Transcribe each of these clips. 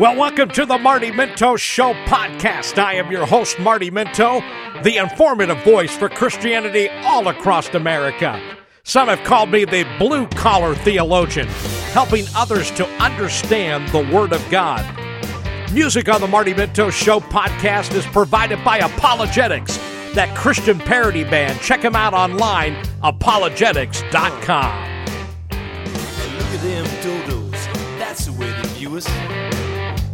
Well, welcome to the Marty Minto Show podcast. I am your host, Marty Minto, the informative voice for Christianity all across America. Some have called me the blue collar theologian, helping others to understand the Word of God. Music on the Marty Minto Show podcast is provided by ApologetiX, that Christian parody band. Check them out online, apologetix.com. Look at them dodos, that's the way they view us.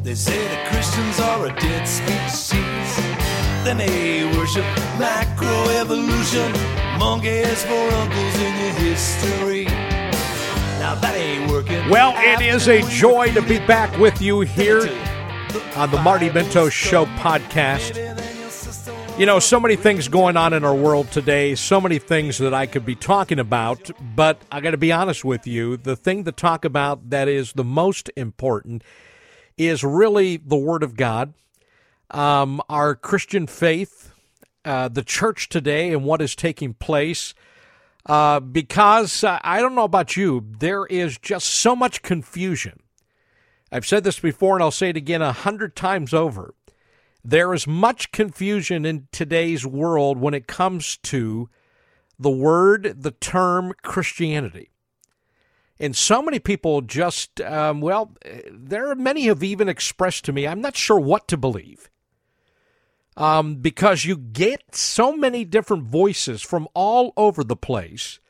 They say that Christians are a dead species. They may worship macroevolution, monkeys for uncles in your history. Now that ain't working. Well, it is a joy to be back with you here on the Marty Minto Show podcast. You know, so many things going on in our world today, so many things that I could be talking about, but I got to be honest with you. The thing to talk about that is the most important is really the Word of God, um, our Christian faith, uh, the church today, and what is taking place. Uh, because uh, I don't know about you, there is just so much confusion. I've said this before, and I'll say it again a hundred times over. There is much confusion in today's world when it comes to the word, the term Christianity. And so many people just, um, well, there are many have even expressed to me, I'm not sure what to believe. Um, because you get so many different voices from all over the place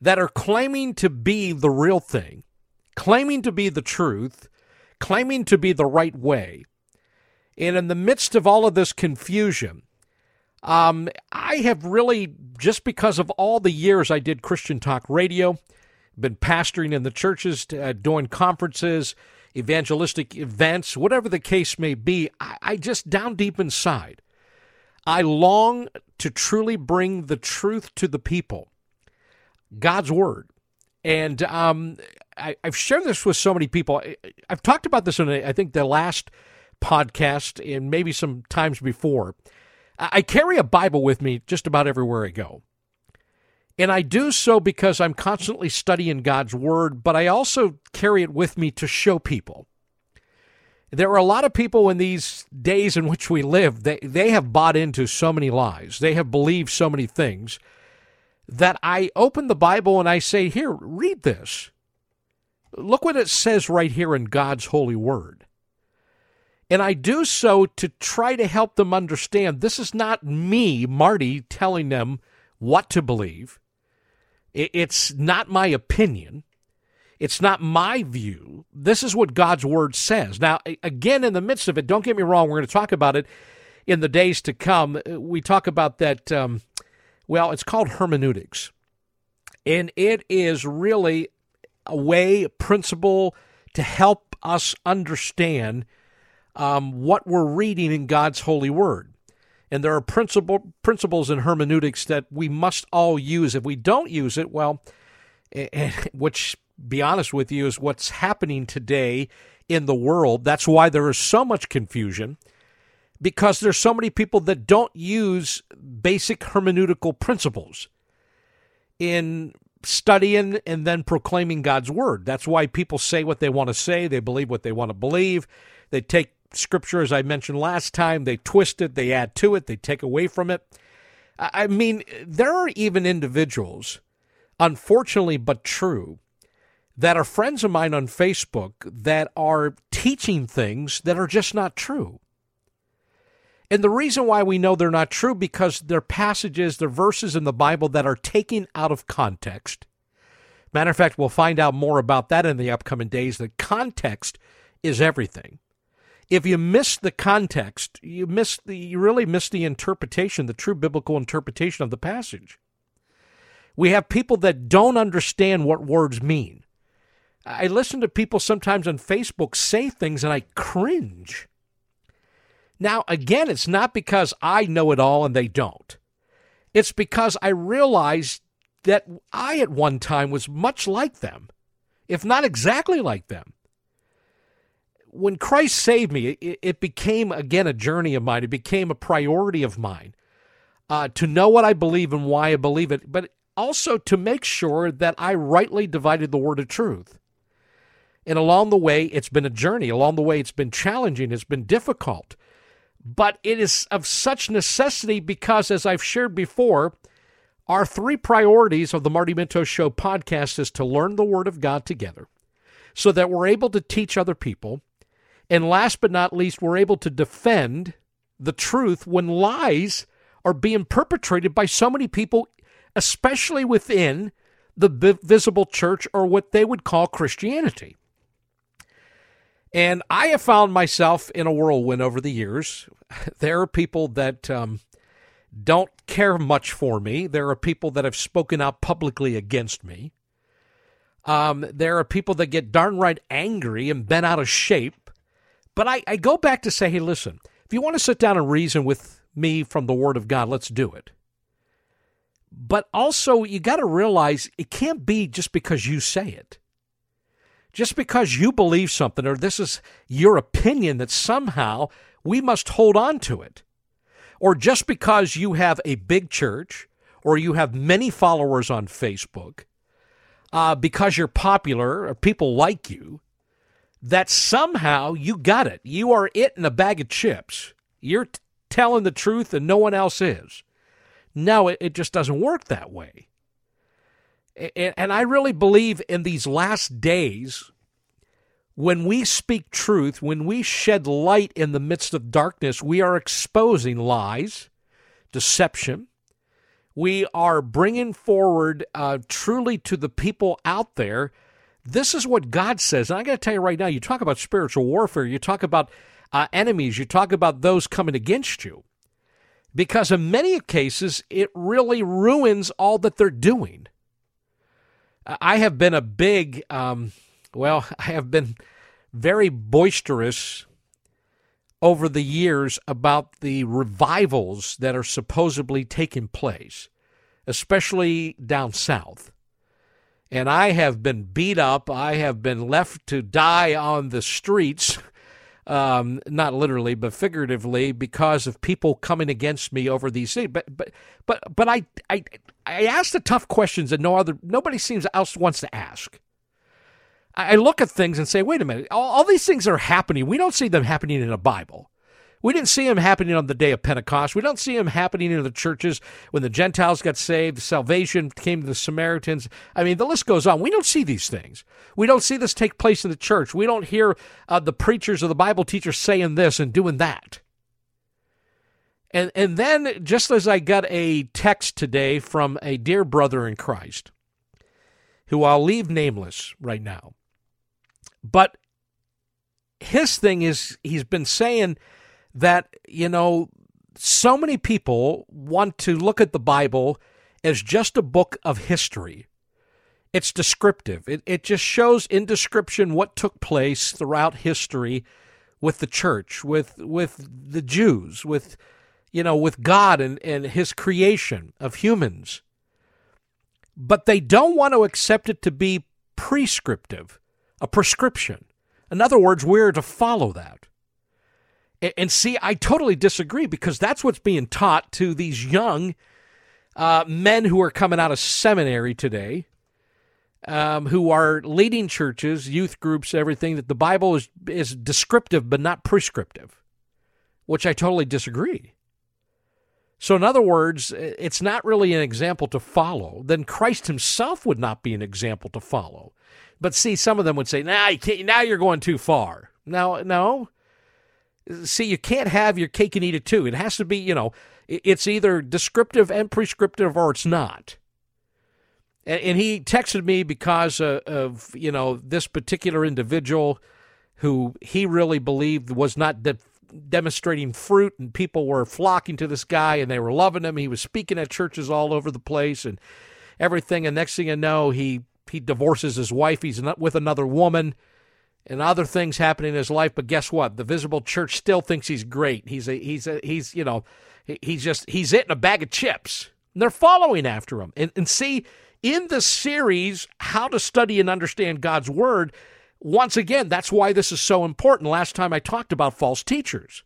that are claiming to be the real thing, claiming to be the truth, claiming to be the right way. And in the midst of all of this confusion, um, I have really, just because of all the years I did Christian Talk Radio, been pastoring in the churches, uh, doing conferences, evangelistic events, whatever the case may be, I, I just down deep inside, I long to truly bring the truth to the people, God's word. And um, I, have shared this with so many people. I, I've talked about this in, I think, the last podcast and maybe some times before. I carry a Bible with me just about everywhere I go. And I do so because I'm constantly studying God's Word, but I also carry it with me to show people. There are a lot of people in these days in which we live, they, they have bought into so many lies. They have believed so many things that I open the Bible and I say, Here, read this. Look what it says right here in God's holy word. And I do so to try to help them understand this is not me, Marty, telling them what to believe. It's not my opinion. It's not my view. This is what God's word says. Now, again, in the midst of it, don't get me wrong, we're going to talk about it in the days to come. We talk about that, um, well, it's called hermeneutics. And it is really a way, a principle to help us understand um, what we're reading in God's holy word. And there are principle, principles in hermeneutics that we must all use. If we don't use it, well, which, be honest with you, is what's happening today in the world. That's why there is so much confusion because there's so many people that don't use basic hermeneutical principles in studying and then proclaiming God's word. That's why people say what they want to say, they believe what they want to believe. They take Scripture, as I mentioned last time, they twist it, they add to it, they take away from it. I mean, there are even individuals, unfortunately but true, that are friends of mine on Facebook that are teaching things that are just not true. And the reason why we know they're not true because they're passages, they're verses in the Bible that are taken out of context. Matter of fact, we'll find out more about that in the upcoming days. The context is everything if you miss the context, you miss the you really miss the interpretation, the true biblical interpretation of the passage. We have people that don't understand what words mean. I listen to people sometimes on Facebook say things and I cringe. Now, again, it's not because I know it all and they don't. It's because I realize that I at one time was much like them, if not exactly like them when Christ saved me, it, it, became again a journey of mine. It became a priority of mine uh, to know what I believe and why I believe it, but also to make sure that I rightly divided the word of truth. And along the way, it's been a journey. Along the way, it's been challenging, it's been difficult. But it is of such necessity because, as I've shared before, our three priorities of the Marty Minto Show podcast is to learn the Word of God together so that we're able to teach other people. And last but not least, we're able to defend the truth when lies are being perpetrated by so many people, especially within the visible church or what they would call Christianity. And I have found myself in a whirlwind over the years. There are people that um, don't care much for me. There are people that have spoken out publicly against me. Um, there are people that get darn right angry and bent out of shape. But I, I go back to say, hey, listen, if you want to sit down and reason with me from the Word of God, let's do it. But also, you got to realize it can't be just because you say it. Just because you believe something or this is your opinion that somehow we must hold on to it. Or just because you have a big church or you have many followers on Facebook, uh, because you're popular or people like you, that somehow you got it. You are it in a bag of chips. You're t- telling the truth and no one else is. No, it, it just doesn't work that way. And, and I really believe in these last days, when we speak truth, when we shed light in the midst of darkness, we are exposing lies, deception. We are bringing forward uh, truly to the people out there this is what God says. And I got to tell you right now, you talk about spiritual warfare, you talk about uh, enemies, you talk about those coming against you. Because in many cases, it really ruins all that they're doing. I have been a big, um, well, I have been very boisterous over the years about the revivals that are supposedly taking place, especially down south and I have been beat up. I have been left to die on the streets, um, not literally but figuratively, because of people coming against me over these things. But but but but I I I ask the tough questions that no other nobody seems else wants to ask. I look at things and say, wait a minute, all, all these things are happening. We don't see them happening in the Bible. We didn't see them happening on the day of Pentecost. We don't see them happening in the churches when the Gentiles got saved, salvation came to the Samaritans. I mean, the list goes on. We don't see these things. We don't see this take place in the church. We don't hear uh, the preachers or the Bible teachers saying this and doing that. And, and then, just as I got a text today from a dear brother in Christ, who I'll leave nameless right now, but his thing is he's been saying that, you know, so many people want to look at the Bible as just a book of history. It's descriptive. It, it just shows in description what took place throughout history with the church, with with the Jews, with you know, with God and, and his creation of humans. But they don't want to accept it to be prescriptive, a prescription. In other words, we're to follow that. And see, I totally disagree because that's what's being taught to these young uh, men who are coming out of seminary today, um, who are leading churches, youth groups, everything, that the Bible is, is descriptive but not prescriptive, which I totally disagree. So, in other words, it's not really an example to follow. Then Christ himself would not be an example to follow. But see, some of them would say, "Nah, you now you're going too far." No, no. See, you can't have your cake and eat it too. It has to be, you know, it's either descriptive and prescriptive or it's not. And, he texted me because uh, of, you know, this particular individual who he really believed was not de- demonstrating fruit and people were flocking to this guy and they were loving him. He was speaking at churches all over the place and everything. And next thing you know, he, he divorces his wife. He's with another woman and other things happening in his life. But guess what? The visible church still thinks he's great. He's a, he's a, he's you know he's just he's eating a bag of chips. And they're following after him. And, and see in the series how to study and understand God's word. Once again, that's why this is so important. Last time I talked about false teachers.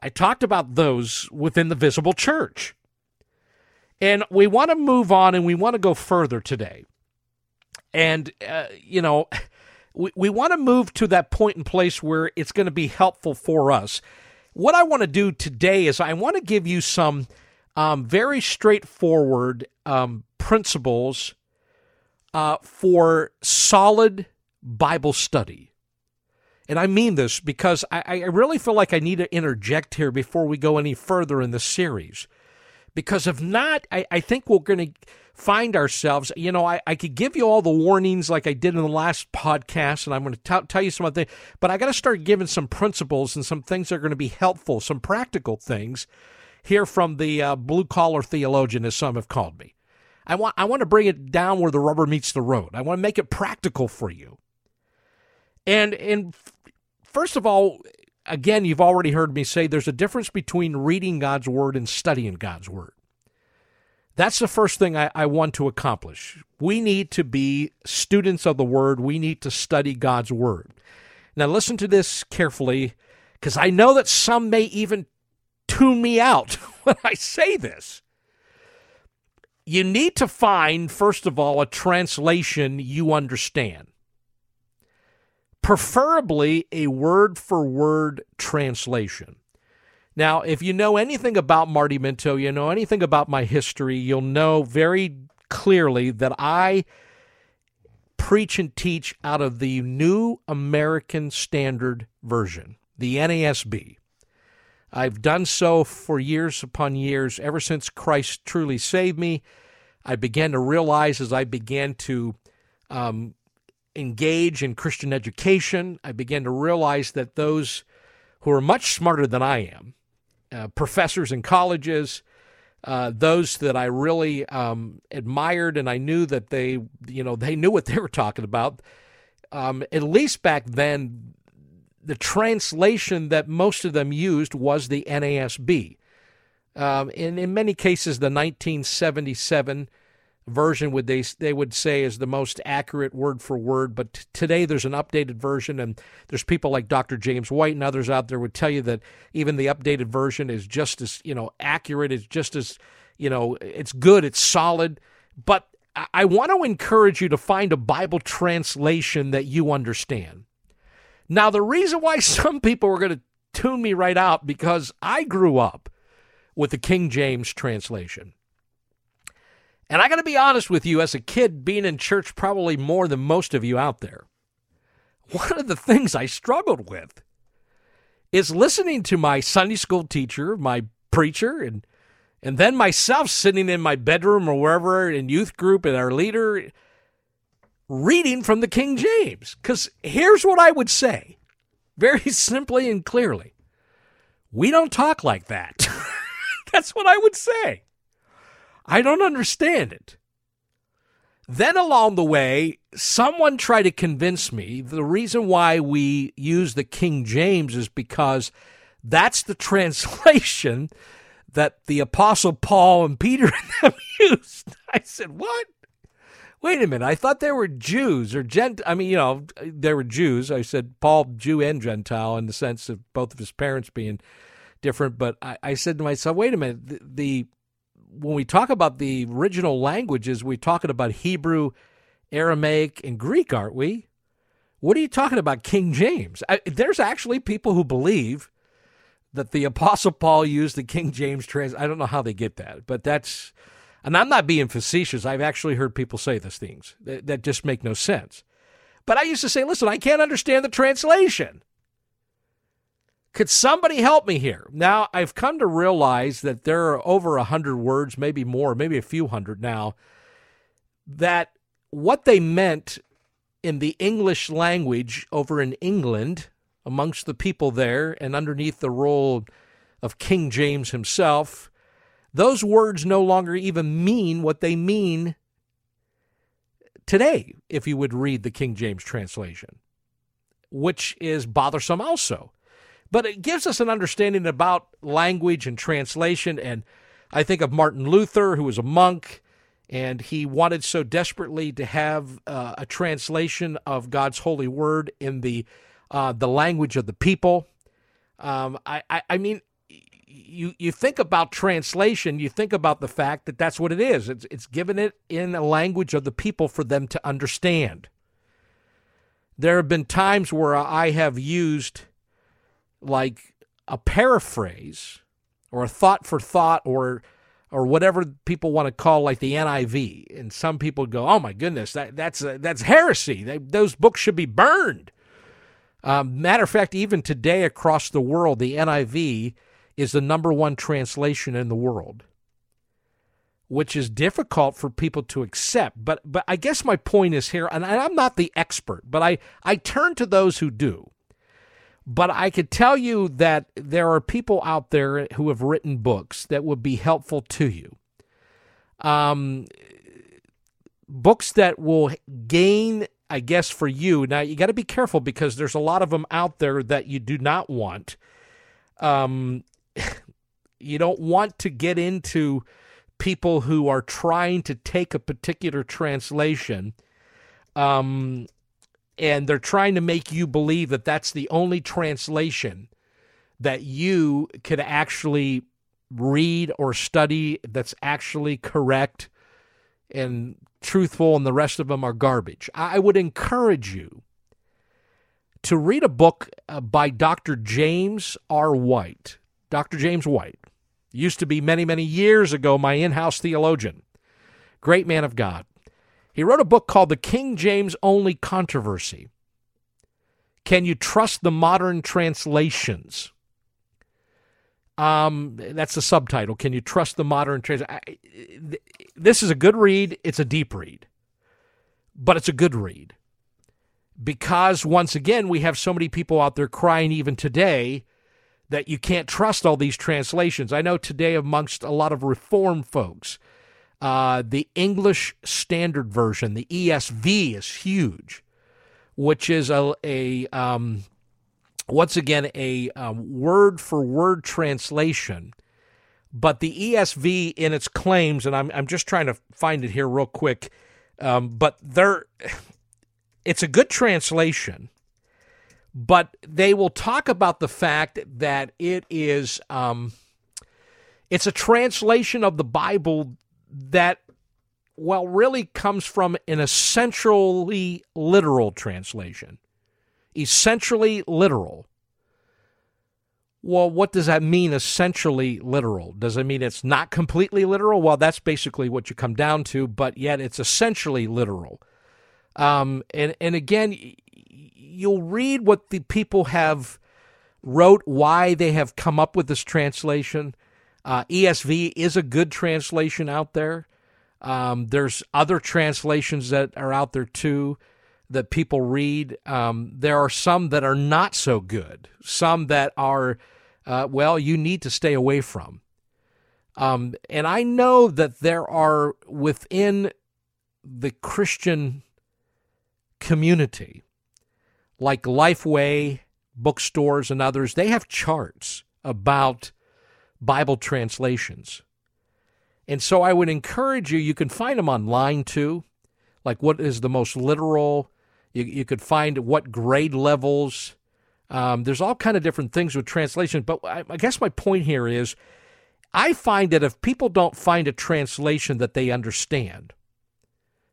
I talked about those within the visible church. And we want to move on and we want to go further today. And, uh, you know, we, we want to move to that point in place where it's going to be helpful for us. What I want to do today is I want to give you some um, very straightforward um, principles uh, for solid Bible study. And I mean this because I, I really feel like I need to interject here before we go any further in the series. Because if not, I, I think we're going to find ourselves, you know, I, I could give you all the warnings like I did in the last podcast, and I'm going to t- tell you some things, but I got to start giving some principles and some things that are going to be helpful, some practical things here from the uh, blue collar theologian, as some have called me. I want, I want to bring it down where the rubber meets the road. I want to make it practical for you. And, and first of all, again, you've already heard me say there's a difference between reading God's word and studying God's word. That's the first thing I, I, want to accomplish. We need to be students of the Word. We need to study God's Word. Now, listen to this carefully, because I know that some may even tune me out when I say this. You need to find, first of all, a translation you understand, preferably a word for word translation. Now, if you know anything about Marty Minto, you know anything about my history, you'll know very clearly that I preach and teach out of the New American Standard Version, the NASB. I've done so for years upon years, ever since Christ truly saved me. I began to realize as I began to um, engage in Christian education, I began to realize that those who are much smarter than I am, uh, professors in colleges, uh, those that I really um, admired, and I knew that they, you know, they knew what they were talking about. Um, at least back then, the translation that most of them used was the NASB. Um, and in many cases, the 1977 version would they they would say is the most accurate word for word but t- today there's an updated version and there's people like Dr. James White and others out there would tell you that even the updated version is just as you know accurate it's just as you know it's good it's solid but I, I want to encourage you to find a Bible translation that you understand now the reason why some people are going to tune me right out because I grew up with the King James translation and I got to be honest with you, as a kid, being in church probably more than most of you out there, one of the things I struggled with is listening to my Sunday school teacher, my preacher, and and then myself sitting in my bedroom or wherever in youth group and our leader reading from the King James. Because here's what I would say very simply and clearly we don't talk like that. That's what I would say. I don't understand it. Then along the way, someone tried to convince me the reason why we use the King James is because that's the translation that the Apostle Paul and Peter and used. I said, What? Wait a minute. I thought they were Jews or Gent. I mean, you know, they were Jews. I said Paul, Jew and Gentile, in the sense of both of his parents being different. But I, I said to myself, wait a minute. The, the when we talk about the original languages, we're talking about Hebrew, Aramaic, and Greek, aren't we? What are you talking about, King James? I, there's actually people who believe that the Apostle Paul used the King James trans. I don't know how they get that, but that's, and I'm not being facetious. I've actually heard people say these things that, that just make no sense. But I used to say, listen, I can't understand the translation. Could somebody help me here? Now, I've come to realize that there are over a hundred words, maybe more, maybe a few hundred now, that what they meant in the English language over in England, amongst the people there, and underneath the role of King James himself, those words no longer even mean what they mean today, if you would read the King James translation, which is bothersome also but it gives us an understanding about language and translation. And I think of Martin Luther, who was a monk, and he wanted so desperately to have uh, a translation of God's holy word in the uh, the language of the people. Um, I, I, I mean, you you think about translation, you think about the fact that that's what it is. It's it's given it in a language of the people for them to understand. There have been times where I have used like a paraphrase or a thought for thought or or whatever people want to call like the NIV. And some people go, "Oh my goodness, that, that's uh, that's heresy. They, those books should be burned." Um, matter of fact, even today across the world, the NIV is the number one translation in the world, which is difficult for people to accept. But but I guess my point is here, and I'm not the expert, but I I turn to those who do. But I could tell you that there are people out there who have written books that would be helpful to you. Um, books that will gain, I guess, for you. Now, you got to be careful because there's a lot of them out there that you do not want. Um, you don't want to get into people who are trying to take a particular translation um, and they're trying to make you believe that that's the only translation that you could actually read or study that's actually correct and truthful, and the rest of them are garbage. I would encourage you to read a book uh, by Dr. James R. White. Dr. James White used to be many, many years ago my in house theologian, great man of God. He wrote a book called The King James Only Controversy. Can you trust the modern translations? Um, that's the subtitle. Can you trust the modern translation? This is a good read. It's a deep read, but it's a good read because once again we have so many people out there crying even today that you can't trust all these translations. I know today amongst a lot of reform folks uh, the English Standard Version, the ESV, is huge, which is a, a um, once again a word for word translation. But the ESV in its claims, and I'm I'm just trying to find it here real quick, um, but there, it's a good translation. But they will talk about the fact that it is um, it's a translation of the Bible that, well, really comes from an essentially literal translation. Essentially literal. Well, what does that mean, essentially literal? Does it mean it's not completely literal? Well, that's basically what you come down to, but yet it's essentially literal. Um, and, and again, you'll read what the people have wrote, why they have come up with this translation. Uh, ESV is a good translation out there. Um, there's other translations that are out there too that people read. Um, there are some that are not so good, some that are, uh, well, you need to stay away from. Um, and I know that there are within the Christian community, like Lifeway, bookstores, and others, they have charts about Bible translations. And so I would encourage you, you can find them online too, like what is the most literal. You, you could find what grade levels. Um, there's all kind of different things with translation. But I, I guess my point here is I find that if people don't find a translation that they understand,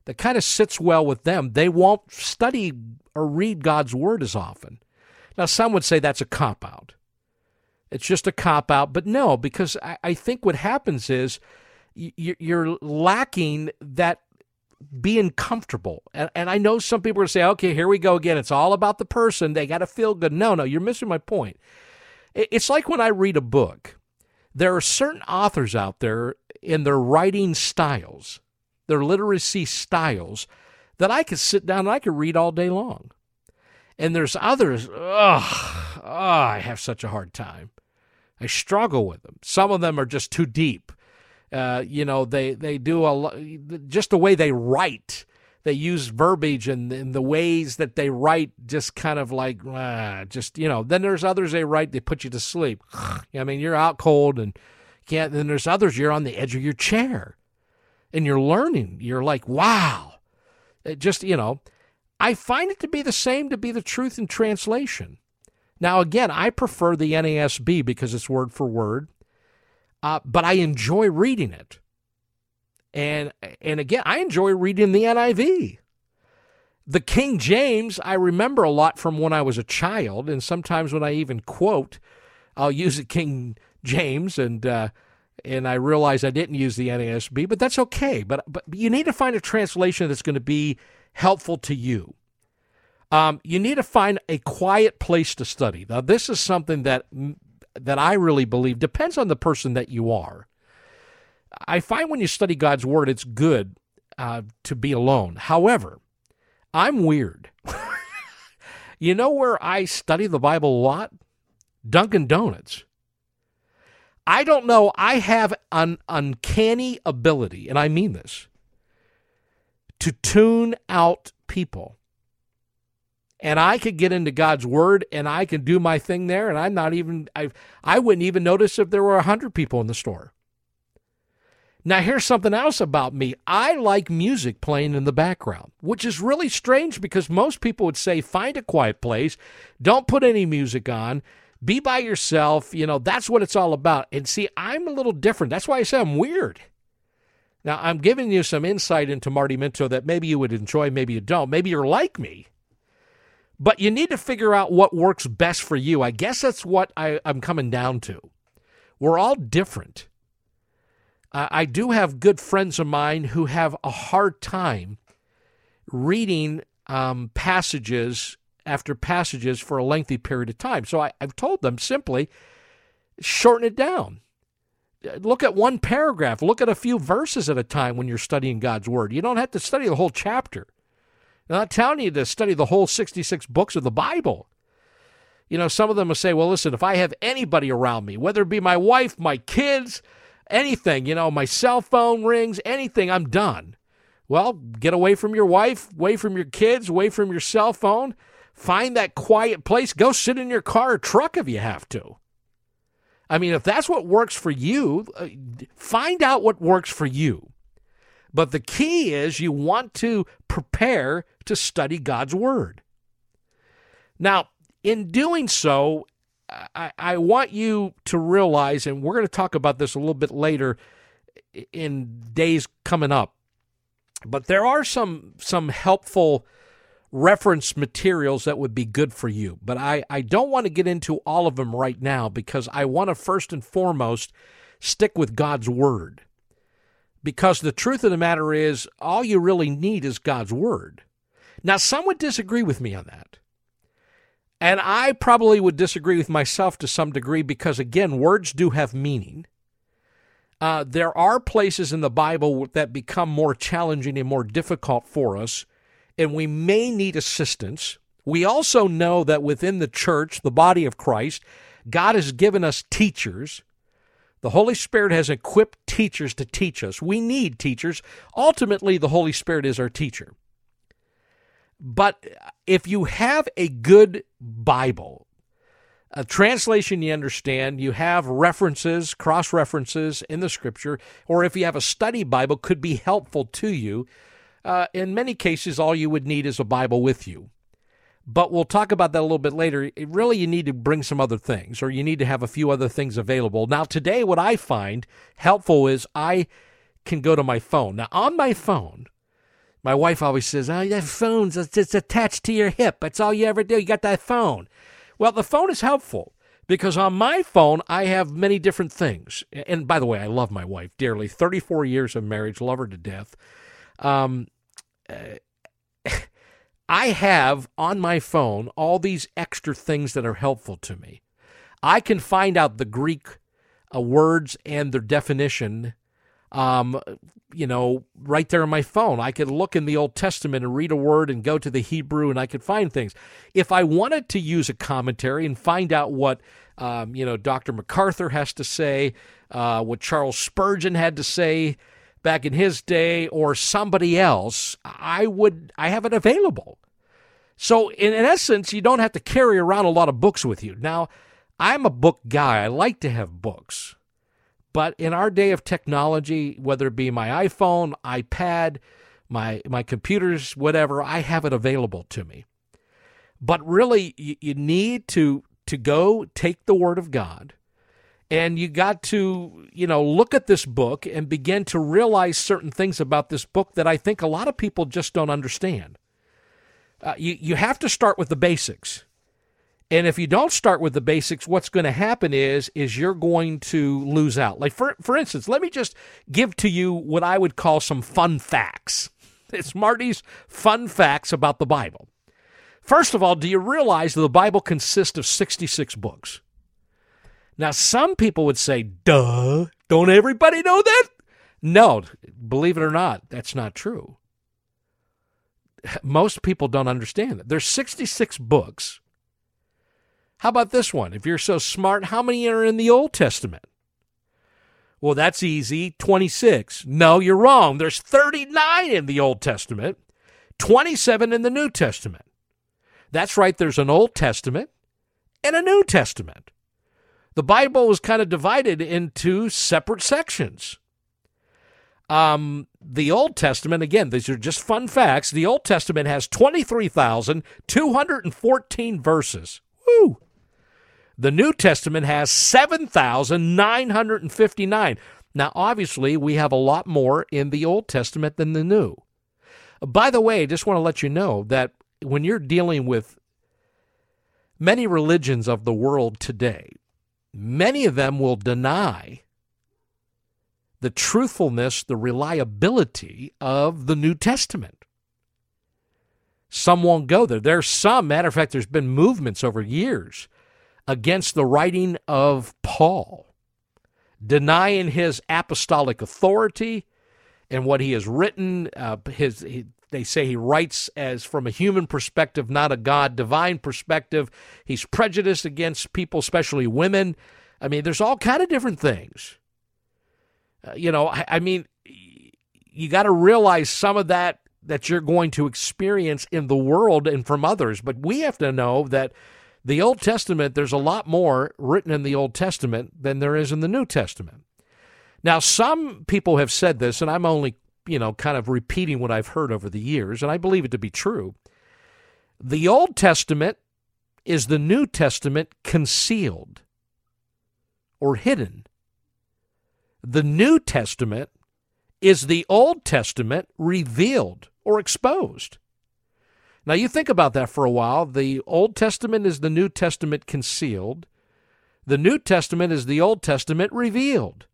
that kind of sits well with them, they won't study or read God's word as often. Now, some would say that's a cop out. It's just a cop out. But no, because I, I think what happens is you're lacking that being comfortable. And, and I know some people are say, okay, here we go again. It's all about the person. They got to feel good. No, no, you're missing my point. It's like when I read a book, there are certain authors out there in their writing styles, their literacy styles, that I could sit down and I could read all day long. And there's others, ugh, oh, I have such a hard time. I struggle with them. Some of them are just too deep. Uh, you know, they they do a just the way they write. They use verbiage and, and the ways that they write, just kind of like, uh, just you know. Then there's others they write, they put you to sleep. I mean, you're out cold and can't. Then there's others you're on the edge of your chair, and you're learning. You're like, wow, it just you know. I find it to be the same to be the truth in translation. Now, again, I prefer the NASB because it's word for word, uh, but I enjoy reading it. And and again, I enjoy reading the NIV. The King James, I remember a lot from when I was a child, and sometimes when I even quote, I'll use the King James, and uh, and I realize I didn't use the NASB, but that's okay. But but you need to find a translation that's going to be helpful to you. Um, you need to find a quiet place to study. Now, this is something that that I really believe depends on the person that you are. I find when you study God's word, it's good uh, to be alone. However, I'm weird. you know where I study the Bible a lot? Dunkin' Donuts. I don't know. I have an uncanny ability, and I mean this, to tune out people. And I could get into God's word and I can do my thing there, and I'm not even I I wouldn't even notice if there were a hundred people in the store. Now, here's something else about me. I like music playing in the background, which is really strange because most people would say, find a quiet place, don't put any music on, be by yourself. You know, that's what it's all about. And see, I'm a little different. That's why I say I'm weird. Now, I'm giving you some insight into Marty Minto that maybe you would enjoy, maybe you don't. Maybe you're like me. But you need to figure out what works best for you. I guess that's what I, I'm coming down to. We're all different. Uh, I do have good friends of mine who have a hard time reading um, passages after passages for a lengthy period of time. So I, I've told them simply shorten it down. Look at one paragraph, look at a few verses at a time when you're studying God's Word. You don't have to study the whole chapter. I'm not telling you to study the whole 66 books of the Bible. You know, some of them will say, well, listen, if I have anybody around me, whether it be my wife, my kids, anything, you know, my cell phone rings, anything, I'm done. Well, get away from your wife, away from your kids, away from your cell phone. Find that quiet place. Go sit in your car or truck if you have to. I mean, if that's what works for you, uh, find out what works for you. But the key is you want to prepare to study God's Word. Now, in doing so, I, I want you to realize, and we're going to talk about this a little bit later in days coming up, but there are some some helpful reference materials that would be good for you. But I, I don't want to get into all of them right now because I want to first and foremost stick with God's Word. Because the truth of the matter is, all you really need is God's Word. Now, some would disagree with me on that. And I probably would disagree with myself to some degree because, again, words do have meaning. Uh, there are places in the Bible that become more challenging and more difficult for us, and we may need assistance. We also know that within the church, the body of Christ, God has given us teachers. The Holy Spirit has equipped teachers to teach us. We need teachers. Ultimately, the Holy Spirit is our teacher. But if you have a good Bible, a translation you understand, you have references, cross references in the scripture, or if you have a study Bible, could be helpful to you. Uh, in many cases, all you would need is a Bible with you. But we'll talk about that a little bit later. It really, you need to bring some other things, or you need to have a few other things available. Now, today, what I find helpful is I can go to my phone. Now, on my phone, my wife always says, "Oh, that phone's it's attached to your hip. That's all you ever do. You got that phone." Well, the phone is helpful because on my phone I have many different things. And by the way, I love my wife dearly. Thirty-four years of marriage, love her to death. Um, I have on my phone all these extra things that are helpful to me. I can find out the Greek uh, words and their definition um, you know, right there on my phone. I could look in the Old Testament and read a word and go to the Hebrew and I could find things. If I wanted to use a commentary and find out what, um, you know, Dr. MacArthur has to say, uh, what Charles Spurgeon had to say back in his day, or somebody else, I would, I have it available. So, in, in essence, you don't have to carry around a lot of books with you. Now, I'm a book guy. I like to have books. But in our day of technology, whether it be my iPhone, iPad, my my computers, whatever, I have it available to me. But really, you, you need to to go take the Word of God, and you got to you know look at this book and begin to realize certain things about this book that I think a lot of people just don't understand. Uh, you, you have to start with the basics. And if you don't start with the basics, what's going to happen is is you're going to lose out. Like for for instance, let me just give to you what I would call some fun facts. It's Marty's fun facts about the Bible. First of all, do you realize that the Bible consists of 66 books? Now, some people would say, duh, don't everybody know that? No, believe it or not, that's not true. Most people don't understand that. There's 66 books how about this one? If you're so smart, how many are in the Old Testament? Well, that's easy 26. No, you're wrong. There's 39 in the Old Testament, 27 in the New Testament. That's right, there's an Old Testament and a New Testament. The Bible was kind of divided into separate sections. Um, the Old Testament, again, these are just fun facts. The Old Testament has 23,214 verses. Woo! The New Testament has 7,959. Now, obviously, we have a lot more in the Old Testament than the New. By the way, I just want to let you know that when you're dealing with many religions of the world today, many of them will deny the truthfulness, the reliability of the New Testament. Some won't go there. There's some, matter of fact, there's been movements over years against the writing of Paul, denying his apostolic authority and what he has written. Uh, his he, they say he writes as from a human perspective, not a God divine perspective. He's prejudiced against people, especially women. I mean, there's all kind of different things. Uh, you know, I, I mean, you got to realize some of that that you're going to experience in the world and from others. But we have to know that the Old Testament, there's a lot more written in the Old Testament than there is in the New Testament. Now, some people have said this, and I'm only, you know, kind of repeating what I've heard over the years, and I believe it to be true. The Old Testament is the New Testament concealed or hidden. The New Testament is the Old Testament revealed or exposed. Now, you think about that for a while. The Old Testament is the New Testament concealed, the New Testament is the Old Testament revealed.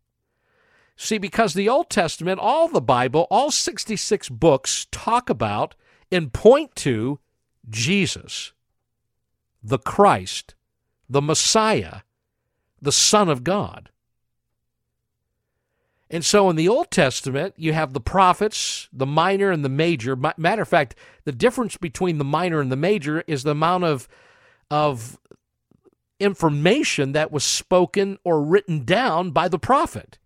See, because the Old Testament, all the Bible, all 66 books talk about and point to Jesus, the Christ, the Messiah, the Son of God. And so in the Old Testament, you have the prophets, the minor and the major. Matter of fact, the difference between the minor and the major is the amount of, of information that was spoken or written down by the prophet.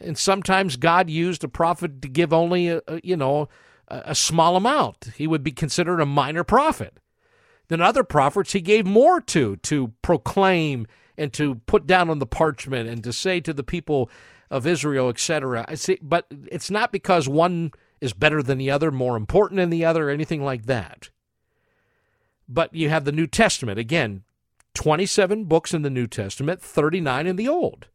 And sometimes God used a prophet to give only a, a you know a, a small amount. He would be considered a minor prophet. Then other prophets he gave more to to proclaim and to put down on the parchment and to say to the people of Israel, etc. I see, but it's not because one is better than the other, more important than the other, or anything like that. But you have the New Testament again, 27 books in the New Testament, 39 in the Old.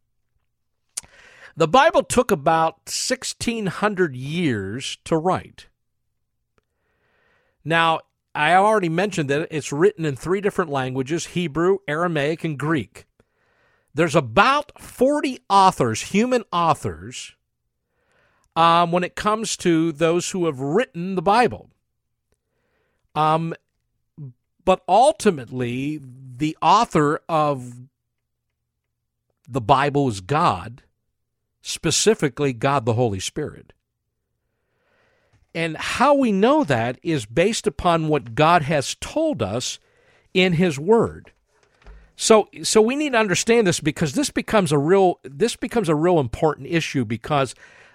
The Bible took about 1600 years to write. Now, I already mentioned that it's written in three different languages Hebrew, Aramaic, and Greek. There's about 40 authors, human authors, um, when it comes to those who have written the Bible. Um, but ultimately, the author of the Bible is God, specifically God the Holy Spirit. And how we know that is based upon what God has told us in His Word. So so we need to understand this because this becomes a real this becomes a real important issue because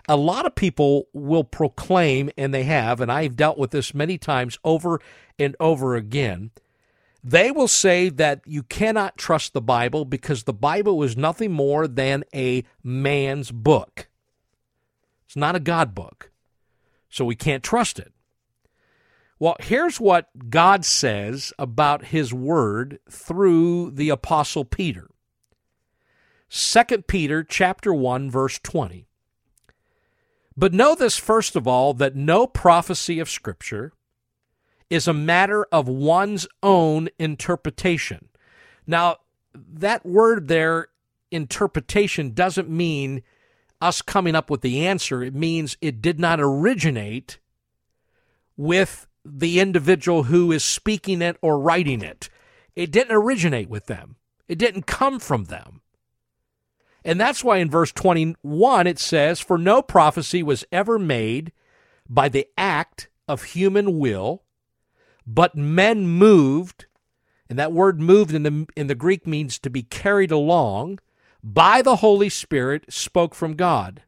a lot of people will proclaim and they have and I've dealt with this many times over and over again. They will say that you cannot trust the Bible because the Bible is nothing more than a man's book. It's not a God book. So we can't trust it. Well, here's what God says about his word through the apostle Peter. 2 Peter chapter 1 verse 20. But know this first of all that no prophecy of scripture is a matter of one's own interpretation. Now, that word there, interpretation, doesn't mean us coming up with the answer. It means it did not originate with the individual who is speaking it or writing it. It didn't originate with them, it didn't come from them. And that's why in verse 21 it says, For no prophecy was ever made by the act of human will, but men moved, and that word moved in the, in the Greek means to be carried along, by the Holy Spirit spoke from God.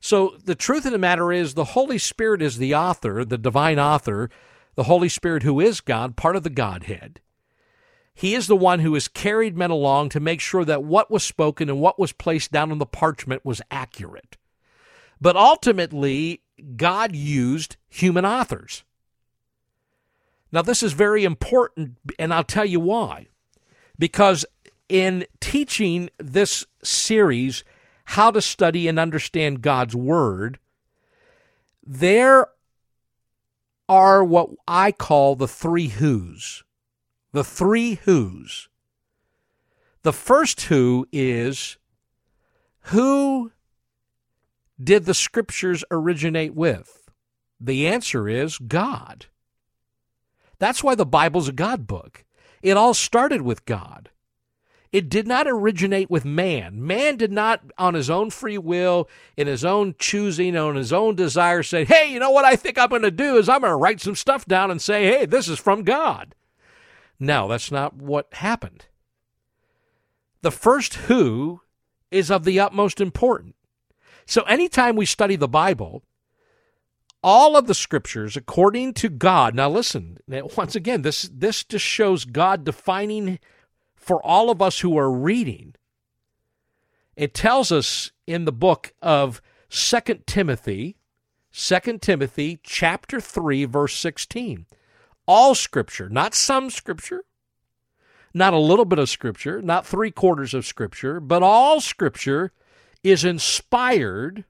So the truth of the matter is, the Holy Spirit is the author, the divine author, the Holy Spirit who is God, part of the Godhead. He is the one who has carried men along to make sure that what was spoken and what was placed down on the parchment was accurate. But ultimately, God used human authors. Now, this is very important, and I'll tell you why. Because in teaching this series, How to Study and Understand God's Word, there are what I call the three who's. The three who's. The first who is who did the scriptures originate with? The answer is God. That's why the Bible's a God book. It all started with God. It did not originate with man. Man did not, on his own free will, in his own choosing, on his own desire, say, hey, you know what I think I'm going to do is I'm going to write some stuff down and say, hey, this is from God. No, that's not what happened. The first who is of the utmost importance. So anytime we study the Bible, all of the scriptures according to God. Now listen, once again, this this just shows God defining for all of us who are reading. It tells us in the book of Second Timothy, Second Timothy chapter 3 verse 16. All scripture, not some scripture, not a little bit of scripture, not three quarters of scripture, but all scripture is inspired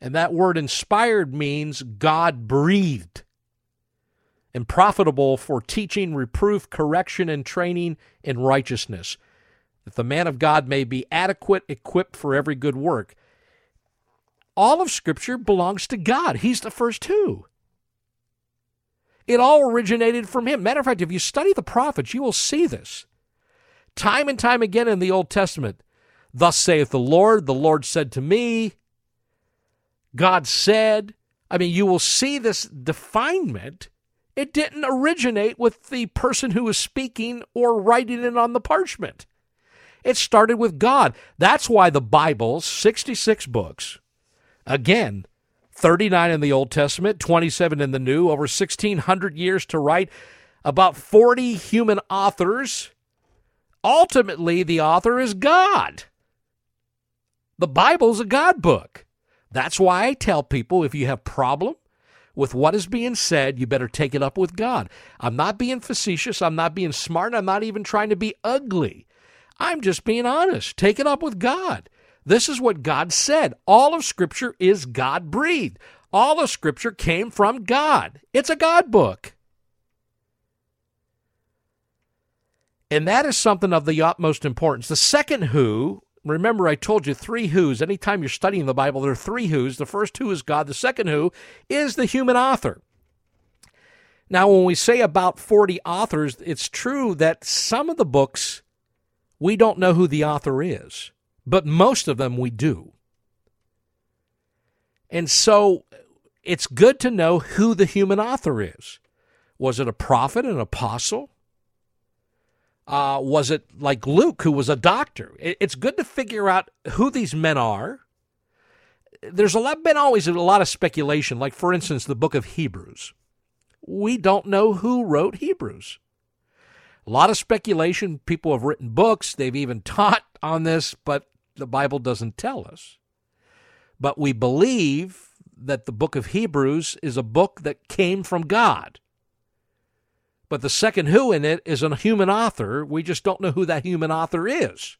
and that word inspired means God breathed and profitable for teaching, reproof, correction, and training in righteousness, that the man of God may be adequate, equipped for every good work. All of Scripture belongs to God. He's the first who. It all originated from Him. Matter of fact, if you study the prophets, you will see this. Time and time again in the Old Testament, Thus saith the Lord, the Lord said to me, God said. I mean, you will see this definement. It didn't originate with the person who was speaking or writing it on the parchment. It started with God. That's why the Bible, 66 books, again, 39 in the Old Testament, 27 in the New, over 1,600 years to write, about 40 human authors. Ultimately, the author is God. The Bible's a God book. That's why I tell people if you have problem with what is being said, you better take it up with God. I'm not being facetious, I'm not being smart, I'm not even trying to be ugly. I'm just being honest. Take it up with God. This is what God said. All of Scripture is God breathed. All of Scripture came from God. It's a God book. And that is something of the utmost importance. The second who Remember, I told you three who's. Anytime you're studying the Bible, there are three who's. The first who is God, the second who is the human author. Now, when we say about 40 authors, it's true that some of the books we don't know who the author is, but most of them we do. And so it's good to know who the human author is. Was it a prophet, an apostle? Uh, was it like Luke, who was a doctor? It's good to figure out who these men are. There's a lot, been always a lot of speculation. Like, for instance, the book of Hebrews. We don't know who wrote Hebrews. A lot of speculation. People have written books, they've even taught on this, but the Bible doesn't tell us. But we believe that the book of Hebrews is a book that came from God. But the second who in it is a human author. We just don't know who that human author is.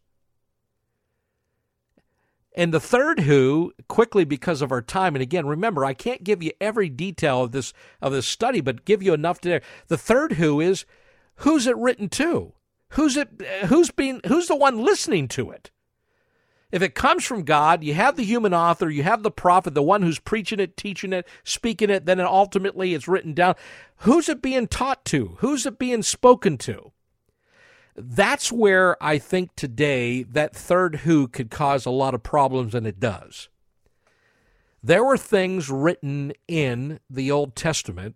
And the third who, quickly because of our time, and again, remember, I can't give you every detail of this of this study, but give you enough to. The third who is who's it written to? Who's it? Who's being? Who's the one listening to it? If it comes from God, you have the human author, you have the prophet, the one who's preaching it, teaching it, speaking it, then ultimately it's written down. Who's it being taught to? Who's it being spoken to? That's where I think today that third who could cause a lot of problems, and it does. There were things written in the Old Testament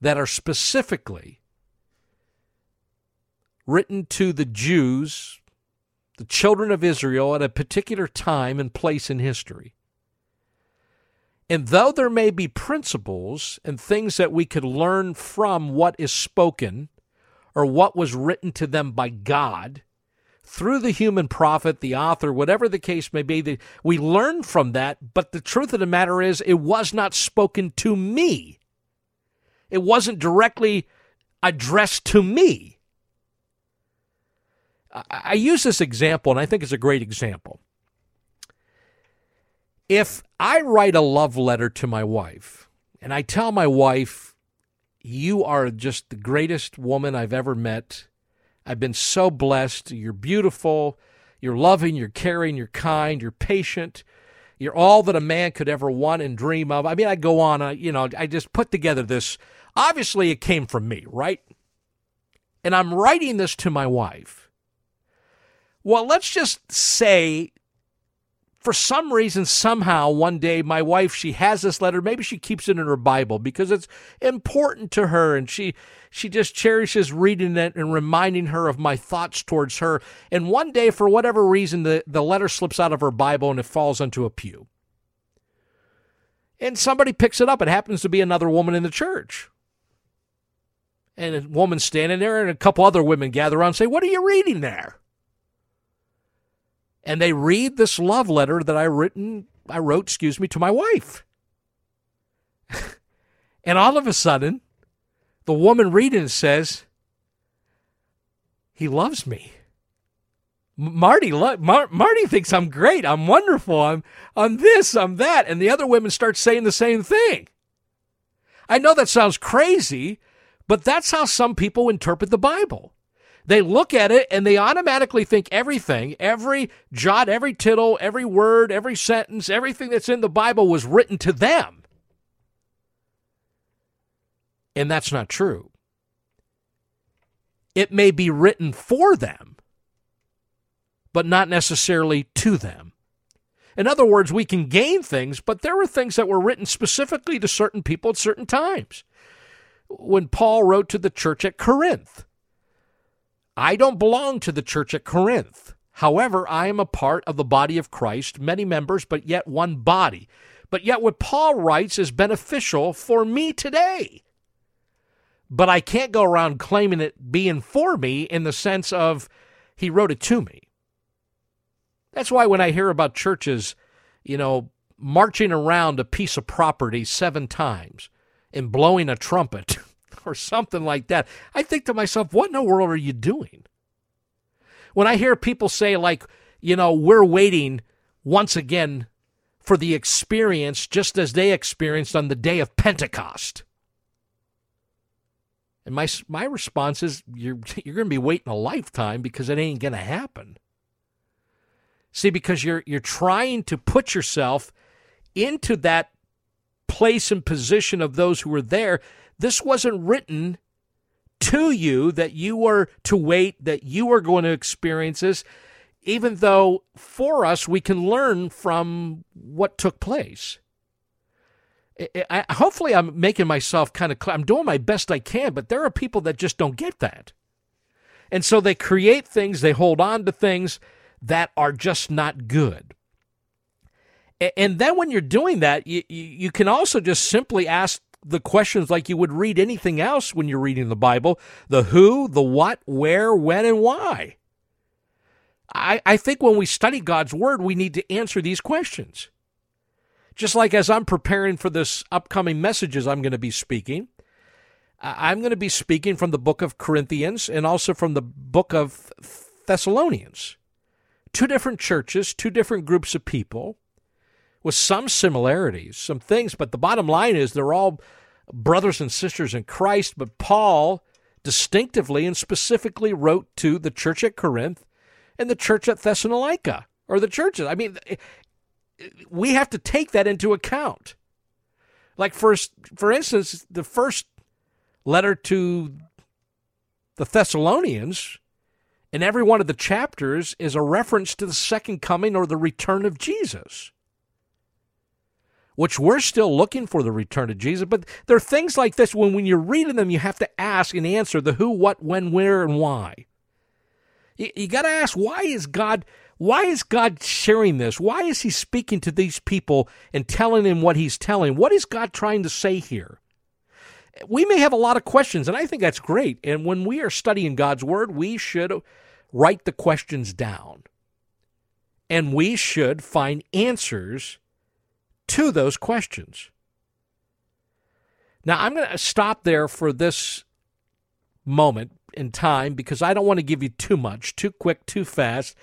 that are specifically written to the Jews, the children of Israel, at a particular time and place in history. And though there may be principles and things that we could learn from what is spoken or what was written to them by God through the human prophet, the author, whatever the case may be, we learn from that. But the truth of the matter is, it was not spoken to me. It wasn't directly addressed to me. I use this example, and I think it's a great example. If I write a love letter to my wife, and I tell my wife, You are just the greatest woman I've ever met. I've been so blessed. You're beautiful. You're loving. You're caring. You're kind. You're patient. You're all that a man could ever want and dream of. I mean, I go on, I, you know, I just put together this. Obviously, it came from me, right? And I'm writing this to my wife. Well, let's just say for some reason, somehow, one day, my wife, she has this letter. Maybe she keeps it in her Bible because it's important to her and she, she just cherishes reading it and reminding her of my thoughts towards her. And one day, for whatever reason, the, the letter slips out of her Bible and it falls onto a pew. And somebody picks it up. It happens to be another woman in the church. And a woman standing there, and a couple other women gather around and say, What are you reading there? And they read this love letter that I written I wrote, excuse me, to my wife. and all of a sudden, the woman reading says, "He loves me." Marty, Mar- Marty thinks I'm great. I'm wonderful. I'm, I'm this. I'm that. And the other women start saying the same thing. I know that sounds crazy, but that's how some people interpret the Bible. They look at it and they automatically think everything, every jot, every tittle, every word, every sentence, everything that's in the Bible was written to them. And that's not true. It may be written for them, but not necessarily to them. In other words, we can gain things, but there were things that were written specifically to certain people at certain times. When Paul wrote to the church at Corinth, I don't belong to the church at Corinth. However, I am a part of the body of Christ, many members, but yet one body. But yet, what Paul writes is beneficial for me today. But I can't go around claiming it being for me in the sense of he wrote it to me. That's why when I hear about churches, you know, marching around a piece of property seven times and blowing a trumpet, or something like that. I think to myself, what in the world are you doing? When I hear people say, like, you know, we're waiting once again for the experience just as they experienced on the day of Pentecost. And my my response is you're you're going to be waiting a lifetime because it ain't going to happen. See because you're you're trying to put yourself into that place and position of those who were there this wasn't written to you that you were to wait, that you were going to experience this, even though for us we can learn from what took place. I, I, hopefully, I'm making myself kind of clear. I'm doing my best I can, but there are people that just don't get that. And so they create things, they hold on to things that are just not good. And then when you're doing that, you, you can also just simply ask the questions like you would read anything else when you're reading the Bible the who, the what, where, when, and why. I, I think when we study God's Word, we need to answer these questions. Just like as I'm preparing for this upcoming messages I'm going to be speaking, I'm going to be speaking from the book of Corinthians and also from the book of Thessalonians. two different churches, two different groups of people with some similarities, some things, but the bottom line is they're all brothers and sisters in Christ. But Paul distinctively and specifically wrote to the church at Corinth and the church at Thessalonica, or the churches. I mean, we have to take that into account. Like, for, for instance, the first letter to the Thessalonians in every one of the chapters is a reference to the second coming or the return of Jesus which we're still looking for the return of Jesus. But there are things like this when, when you're reading them, you have to ask and answer the who, what, when, where, and why. You, you got to ask why is God why is God sharing this? Why is He speaking to these people and telling them what He's telling? What is God trying to say here? We may have a lot of questions, and I think that's great. And when we are studying God's Word, we should write the questions down. And we should find answers to those questions. Now, I'm going to stop there for this moment in time because I don't want to give you too much, too quick, too fast.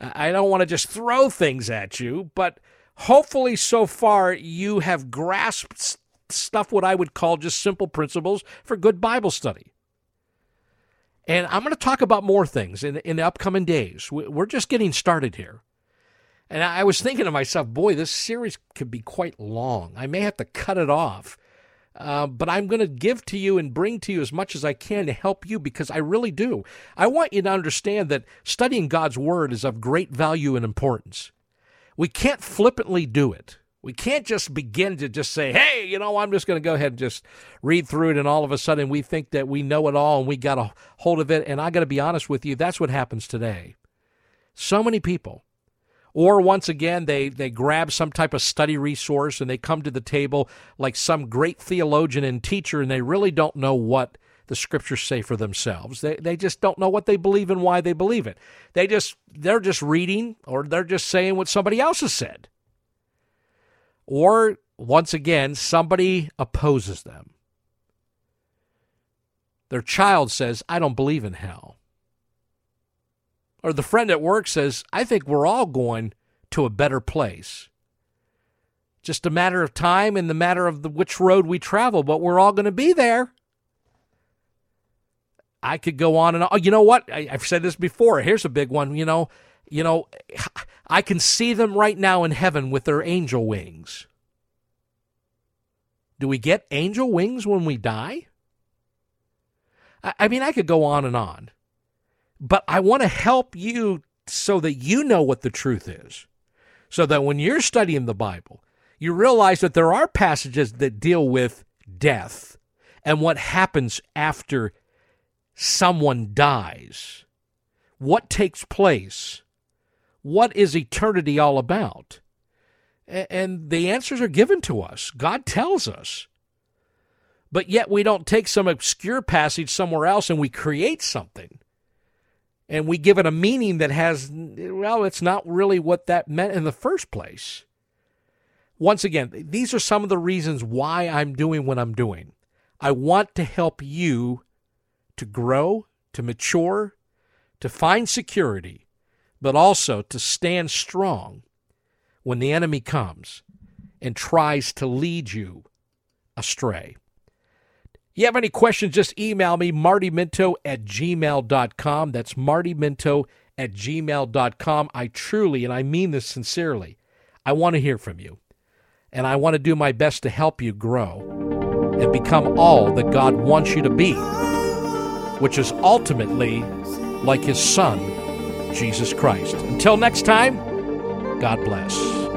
I don't want to just throw things at you, but hopefully, so far, you have grasped stuff what I would call just simple principles for good Bible study. And I'm going to talk about more things in, in the upcoming days. We're just getting started here. And I was thinking to myself, boy, this series could be quite long. I may have to cut it off. Uh, but I'm going to give to you and bring to you as much as I can to help you because I really do. I want you to understand that studying God's Word is of great value and importance. We can't flippantly do it. We can't just begin to just say, hey, you know, I'm just going to go ahead and just read through it. And all of a sudden we think that we know it all and we got a hold of it. And I got to be honest with you, that's what happens today. So many people or once again, they, they grab some type of study resource and they come to the table like some great theologian and teacher, and they really don't know what the scriptures say for themselves. They, they just don't know what they believe and why they believe it. They just they're just reading or they're just saying what somebody else has said. Or once again, somebody opposes them. Their child says, I don't believe in hell or the friend at work says, I think we're all going to a better place. Just a matter of time and the matter of the, which road we travel, but we're all going to be there. I could go on and on. Oh, you know what? I, have said this before. Here's a big one. You know, you know, I can see them right now in heaven with their angel wings. Do we get angel wings when we die? I, I mean, I could go on and on. But I want to help you so that you know what the truth is. So that when you're studying the Bible, you realize that there are passages that deal with death and what happens after someone dies. What takes place? What is eternity all about? And the answers are given to us. God tells us. But yet we don't take some obscure passage somewhere else and we create something and we give it a meaning that has, well, it's not really what that meant in the first place. Once again, these are some of the reasons why I'm doing what I'm doing. I want to help you to grow, to mature, to find security, but also to stand strong when the enemy comes and tries to lead you astray you have any questions, just email me, martyminto at gmail.com. That's martyminto at gmail.com. I truly, and I mean this sincerely, I want to hear from you. And I want to do my best to help you grow and become all that God wants you to be, which is ultimately like His Son, Jesus Christ. Until next time, God bless.